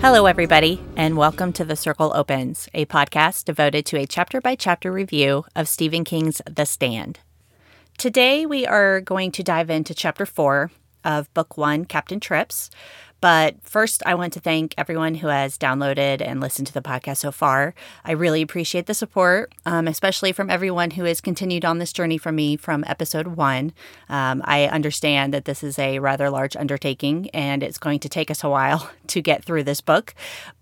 Hello, everybody, and welcome to The Circle Opens, a podcast devoted to a chapter by chapter review of Stephen King's The Stand. Today, we are going to dive into chapter four of book one, Captain Trips, but first, I want to thank everyone who has downloaded and listened to the podcast so far. I really appreciate the support, um, especially from everyone who has continued on this journey from me from episode one. Um, I understand that this is a rather large undertaking and it's going to take us a while to get through this book,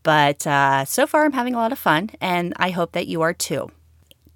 but uh, so far I'm having a lot of fun and I hope that you are too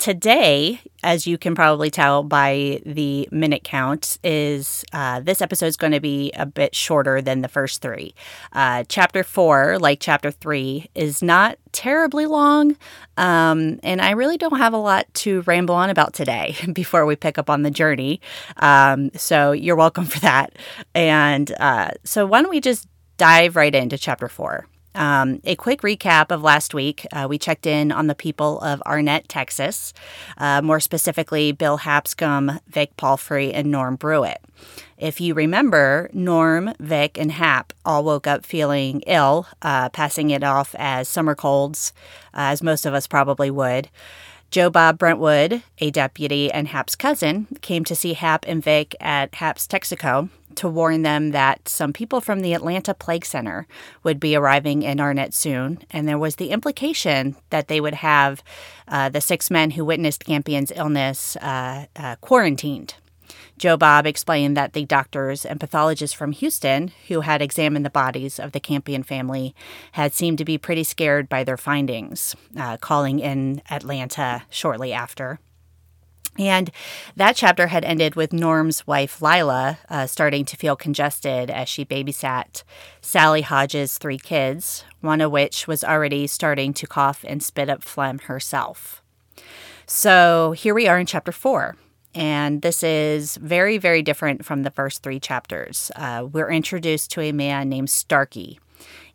today, as you can probably tell by the minute count, is uh, this episode is going to be a bit shorter than the first three. Uh, chapter four, like chapter three, is not terribly long, um, and I really don't have a lot to ramble on about today before we pick up on the journey. Um, so you're welcome for that. And uh, so why don't we just dive right into chapter four? Um, a quick recap of last week. Uh, we checked in on the people of Arnett, Texas, uh, more specifically, Bill Hapscomb, Vic Palfrey, and Norm Bruett. If you remember, Norm, Vic, and Hap all woke up feeling ill, uh, passing it off as summer colds, uh, as most of us probably would. Joe Bob Brentwood, a deputy and Hap's cousin, came to see Hap and Vic at Hap's Texaco to warn them that some people from the Atlanta Plague Center would be arriving in Arnett soon, and there was the implication that they would have uh, the six men who witnessed Campion's illness uh, uh, quarantined. Joe Bob explained that the doctors and pathologists from Houston who had examined the bodies of the Campion family had seemed to be pretty scared by their findings, uh, calling in Atlanta shortly after. And that chapter had ended with Norm's wife, Lila, uh, starting to feel congested as she babysat Sally Hodges' three kids, one of which was already starting to cough and spit up phlegm herself. So here we are in chapter four. And this is very, very different from the first three chapters. Uh, we're introduced to a man named Starkey.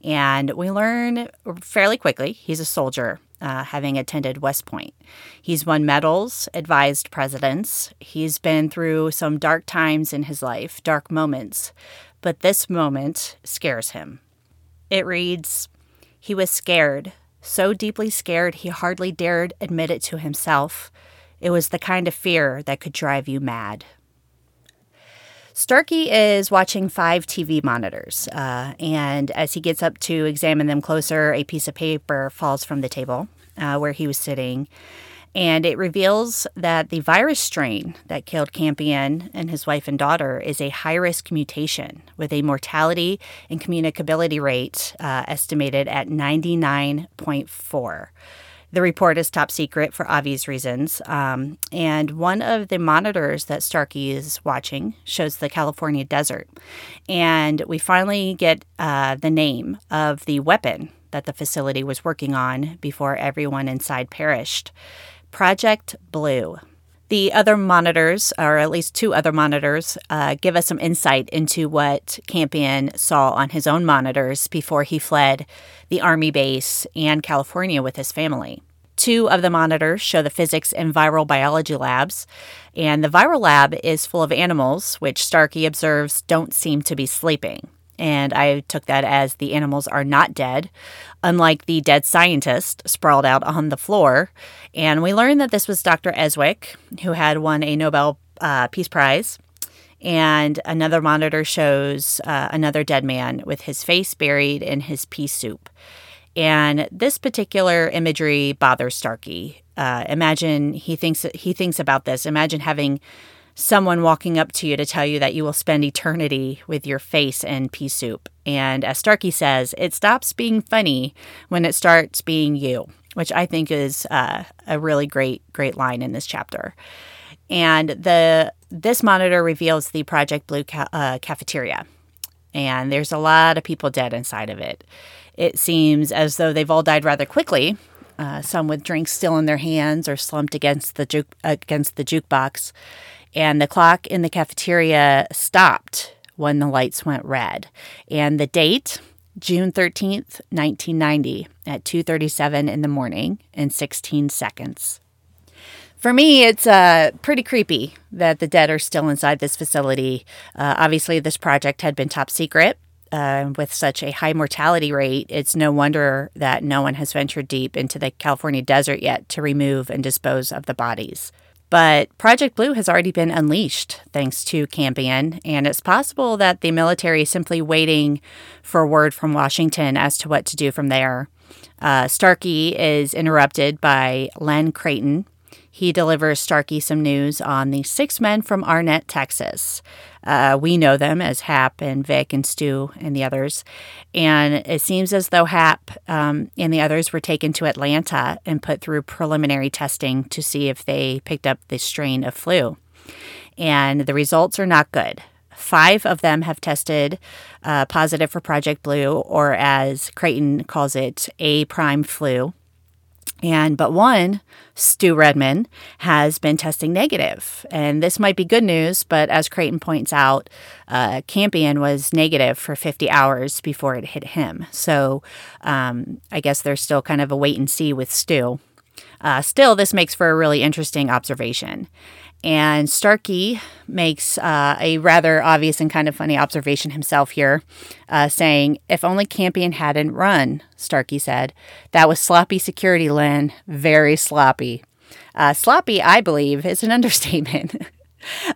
And we learn fairly quickly he's a soldier, uh, having attended West Point. He's won medals, advised presidents. He's been through some dark times in his life, dark moments. But this moment scares him. It reads He was scared, so deeply scared he hardly dared admit it to himself. It was the kind of fear that could drive you mad. Starkey is watching five TV monitors, uh, and as he gets up to examine them closer, a piece of paper falls from the table uh, where he was sitting, and it reveals that the virus strain that killed Campion and his wife and daughter is a high risk mutation with a mortality and communicability rate uh, estimated at 99.4. The report is top secret for obvious reasons. Um, and one of the monitors that Starkey is watching shows the California desert. And we finally get uh, the name of the weapon that the facility was working on before everyone inside perished Project Blue. The other monitors, or at least two other monitors, uh, give us some insight into what Campion saw on his own monitors before he fled the Army base and California with his family. Two of the monitors show the physics and viral biology labs, and the viral lab is full of animals, which Starkey observes don't seem to be sleeping. And I took that as the animals are not dead, unlike the dead scientist sprawled out on the floor. And we learned that this was Dr. Eswick, who had won a Nobel uh, Peace Prize. And another monitor shows uh, another dead man with his face buried in his pea soup. And this particular imagery bothers Starkey. Uh, imagine he thinks he thinks about this. Imagine having someone walking up to you to tell you that you will spend eternity with your face in pea soup. And as Starkey says, it stops being funny when it starts being you, which I think is uh, a really great, great line in this chapter. And the this monitor reveals the Project Blue ca- uh, cafeteria, and there's a lot of people dead inside of it. It seems as though they've all died rather quickly. Uh, some with drinks still in their hands or slumped against the juke, against the jukebox and the clock in the cafeteria stopped when the lights went red. And the date, June 13th, 1990 at 2:37 in the morning and 16 seconds. For me, it's uh, pretty creepy that the dead are still inside this facility. Uh, obviously, this project had been top secret, uh, with such a high mortality rate, it's no wonder that no one has ventured deep into the California desert yet to remove and dispose of the bodies. But Project Blue has already been unleashed thanks to Campion, and it's possible that the military is simply waiting for word from Washington as to what to do from there. Uh, Starkey is interrupted by Len Creighton, he delivers Starkey some news on the six men from Arnett, Texas. Uh, we know them as Hap and Vic and Stu and the others. And it seems as though Hap um, and the others were taken to Atlanta and put through preliminary testing to see if they picked up the strain of flu. And the results are not good. Five of them have tested uh, positive for Project Blue, or as Creighton calls it, A prime flu. And but one, Stu Redman, has been testing negative. And this might be good news, but as Creighton points out, uh, Campion was negative for 50 hours before it hit him. So um, I guess there's still kind of a wait and see with Stu. Uh, still, this makes for a really interesting observation. And Starkey makes uh, a rather obvious and kind of funny observation himself here, uh, saying, If only Campion hadn't run, Starkey said. That was sloppy security, Len. Very sloppy. Uh, sloppy, I believe, is an understatement.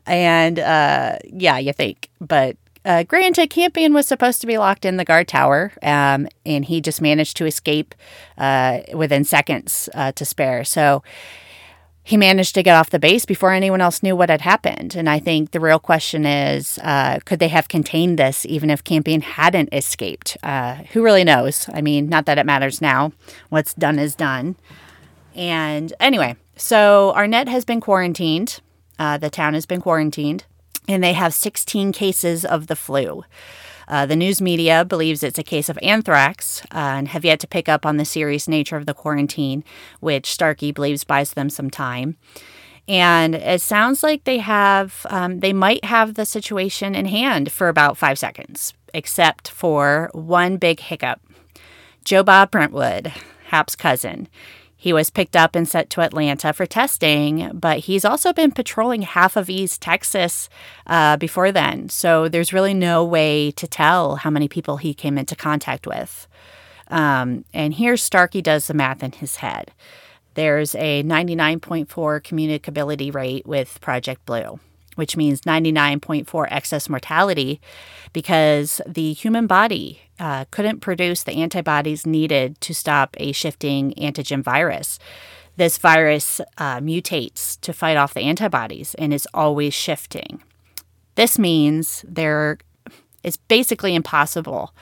and uh, yeah, you think. But uh, granted, Campion was supposed to be locked in the guard tower, um, and he just managed to escape uh, within seconds uh, to spare. So he managed to get off the base before anyone else knew what had happened. And I think the real question is uh, could they have contained this even if Campion hadn't escaped? Uh, who really knows? I mean, not that it matters now. What's done is done. And anyway, so Arnett has been quarantined. Uh, the town has been quarantined, and they have 16 cases of the flu. Uh, the news media believes it's a case of anthrax uh, and have yet to pick up on the serious nature of the quarantine, which Starkey believes buys them some time. And it sounds like they have, um, they might have the situation in hand for about five seconds, except for one big hiccup. Joe Bob Brentwood, Hap's cousin, he was picked up and sent to Atlanta for testing, but he's also been patrolling half of East Texas uh, before then. So there's really no way to tell how many people he came into contact with. Um, and here Starkey does the math in his head. There's a 99.4 communicability rate with Project Blue which means 99.4 excess mortality, because the human body uh, couldn't produce the antibodies needed to stop a shifting antigen virus. This virus uh, mutates to fight off the antibodies and is always shifting. This means there it's basically impossible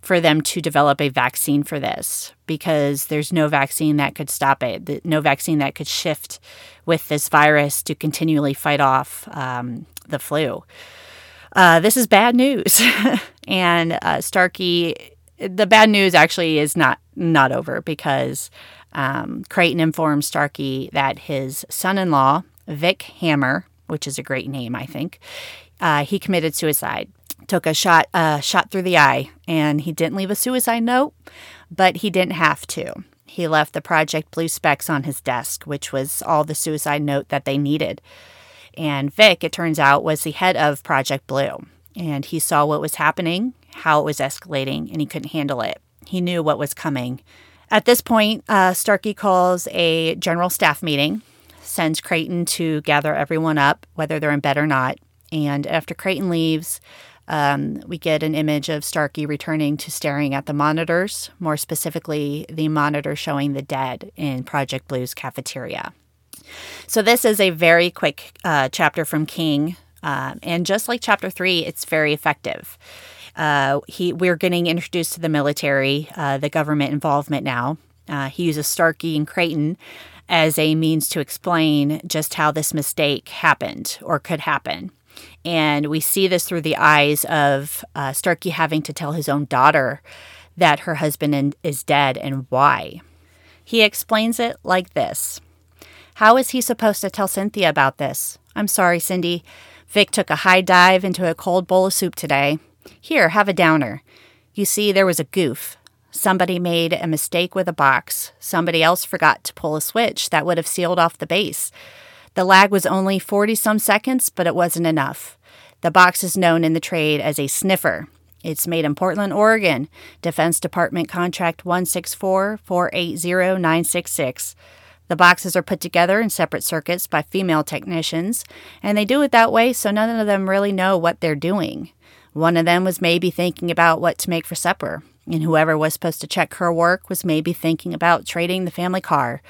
for them to develop a vaccine for this because there's no vaccine that could stop it, no vaccine that could shift with this virus to continually fight off um, the flu. Uh, this is bad news, and uh, Starkey. The bad news actually is not not over because um, Creighton informs Starkey that his son-in-law Vic Hammer, which is a great name, I think, uh, he committed suicide took a shot uh, shot through the eye, and he didn't leave a suicide note, but he didn't have to. He left the Project Blue specs on his desk, which was all the suicide note that they needed. And Vic, it turns out, was the head of Project Blue, and he saw what was happening, how it was escalating, and he couldn't handle it. He knew what was coming. At this point, uh, Starkey calls a general staff meeting, sends Creighton to gather everyone up, whether they're in bed or not. And after Creighton leaves, um, we get an image of Starkey returning to staring at the monitors, more specifically, the monitor showing the dead in Project Blue's cafeteria. So, this is a very quick uh, chapter from King. Uh, and just like chapter three, it's very effective. Uh, he, we're getting introduced to the military, uh, the government involvement now. Uh, he uses Starkey and Creighton as a means to explain just how this mistake happened or could happen. And we see this through the eyes of uh, Starkey having to tell his own daughter that her husband is dead and why. He explains it like this How is he supposed to tell Cynthia about this? I'm sorry, Cindy. Vic took a high dive into a cold bowl of soup today. Here, have a downer. You see, there was a goof. Somebody made a mistake with a box. Somebody else forgot to pull a switch that would have sealed off the base. The lag was only 40 some seconds, but it wasn't enough. The box is known in the trade as a sniffer. It's made in Portland, Oregon. Defense Department Contract 164 480 966. The boxes are put together in separate circuits by female technicians, and they do it that way so none of them really know what they're doing. One of them was maybe thinking about what to make for supper, and whoever was supposed to check her work was maybe thinking about trading the family car.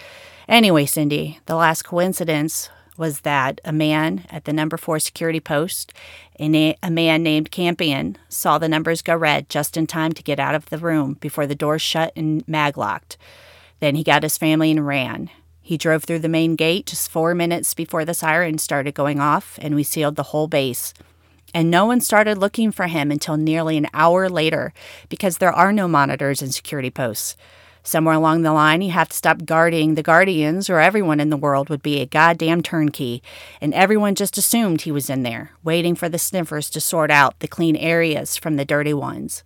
Anyway, Cindy, the last coincidence was that a man at the number four security post, a, a man named Campion, saw the numbers go red just in time to get out of the room before the doors shut and maglocked. Then he got his family and ran. He drove through the main gate just four minutes before the siren started going off, and we sealed the whole base. And no one started looking for him until nearly an hour later because there are no monitors in security posts. Somewhere along the line, you have to stop guarding the guardians, or everyone in the world would be a goddamn turnkey. And everyone just assumed he was in there, waiting for the sniffers to sort out the clean areas from the dirty ones.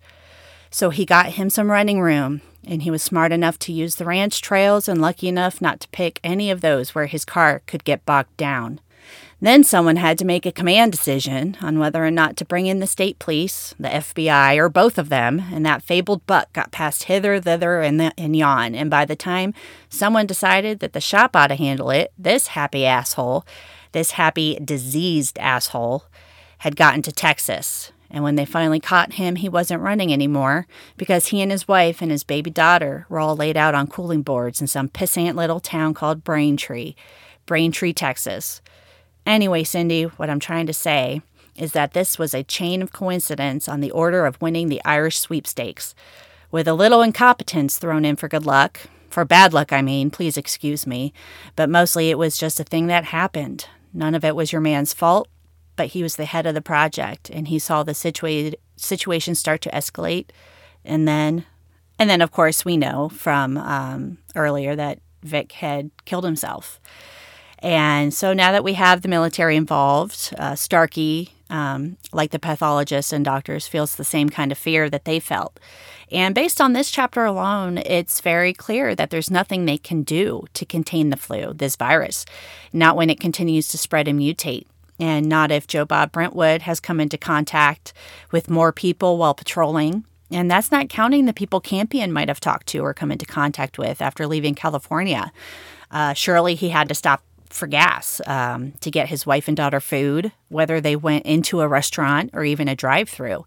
So he got him some running room, and he was smart enough to use the ranch trails and lucky enough not to pick any of those where his car could get bogged down. Then someone had to make a command decision on whether or not to bring in the state police, the FBI, or both of them, and that fabled buck got passed hither, thither, and, the, and yon. And by the time someone decided that the shop ought to handle it, this happy asshole, this happy diseased asshole, had gotten to Texas and when they finally caught him, he wasn't running anymore because he and his wife and his baby daughter were all laid out on cooling boards in some pissant little town called Braintree, Braintree, Texas. Anyway, Cindy, what I'm trying to say is that this was a chain of coincidence on the order of winning the Irish sweepstakes. With a little incompetence thrown in for good luck, for bad luck, I mean, please excuse me, but mostly it was just a thing that happened. None of it was your man's fault, but he was the head of the project and he saw the situa- situation start to escalate and then and then of course we know from um, earlier that vic had killed himself and so now that we have the military involved uh, starkey um, like the pathologists and doctors feels the same kind of fear that they felt and based on this chapter alone, it's very clear that there's nothing they can do to contain the flu, this virus, not when it continues to spread and mutate and not if Joe Bob Brentwood has come into contact with more people while patrolling. And that's not counting the people Campion might have talked to or come into contact with after leaving California. Uh, surely he had to stop for gas um, to get his wife and daughter food, whether they went into a restaurant or even a drive through.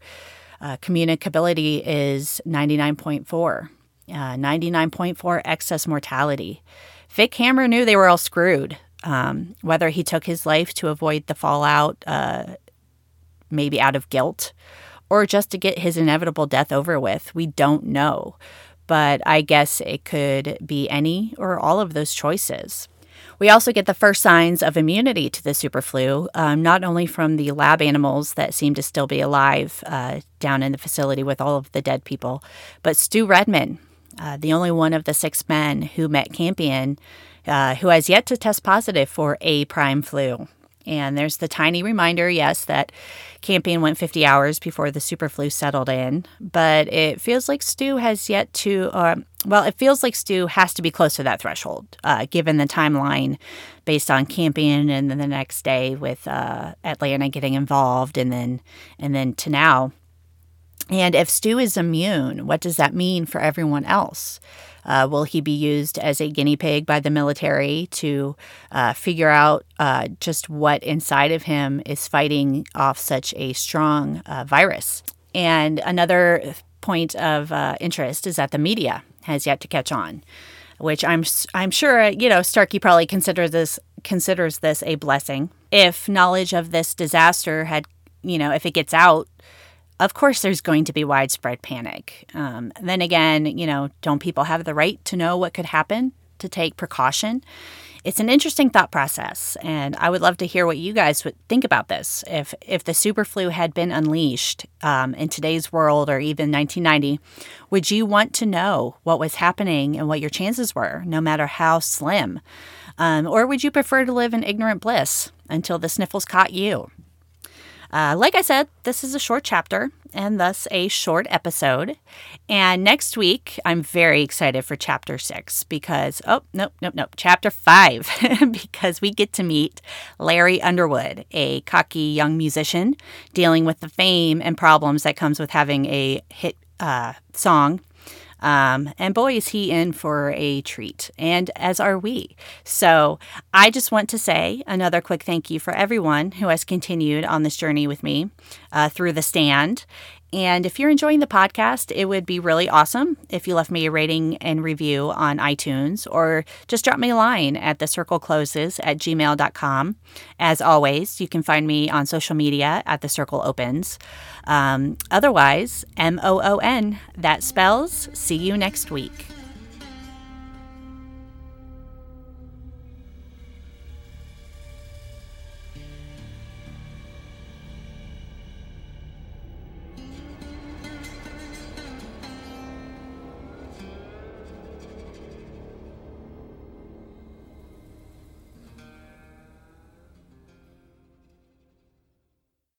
Uh, communicability is 99.4, uh, 99.4 excess mortality. Vic Hammer knew they were all screwed um, whether he took his life to avoid the fallout, uh, maybe out of guilt, or just to get his inevitable death over with, we don't know. But I guess it could be any or all of those choices. We also get the first signs of immunity to the superflu, um, not only from the lab animals that seem to still be alive uh, down in the facility with all of the dead people, but Stu Redman, uh, the only one of the six men who met Campion uh, who has yet to test positive for A prime flu. And there's the tiny reminder, yes, that Campion went 50 hours before the super flu settled in. But it feels like Stu has yet to, uh, well, it feels like Stu has to be close to that threshold, uh, given the timeline based on Campion and then the next day with uh, Atlanta getting involved and then, and then to now. And if Stu is immune, what does that mean for everyone else? Uh, will he be used as a guinea pig by the military to uh, figure out uh, just what inside of him is fighting off such a strong uh, virus? And another point of uh, interest is that the media has yet to catch on, which I'm I'm sure you know Starkey probably considers this considers this a blessing. If knowledge of this disaster had you know if it gets out of course there's going to be widespread panic. Um, then again, you know, don't people have the right to know what could happen to take precaution? It's an interesting thought process, and I would love to hear what you guys would think about this. If if the super flu had been unleashed um, in today's world, or even 1990, would you want to know what was happening and what your chances were, no matter how slim? Um, or would you prefer to live in ignorant bliss until the sniffles caught you? Uh, like I said, this is a short chapter, and thus a short episode. And next week, I'm very excited for chapter six because, oh, nope, nope, nope, chapter five, because we get to meet Larry Underwood, a cocky young musician dealing with the fame and problems that comes with having a hit uh, song um, and boy, is he in for a treat, and as are we. So I just want to say another quick thank you for everyone who has continued on this journey with me uh, through the stand. And if you're enjoying the podcast, it would be really awesome if you left me a rating and review on iTunes or just drop me a line at the circle closes at gmail.com. As always, you can find me on social media at the circle opens. Um, otherwise, M O O N, that spells see you next week.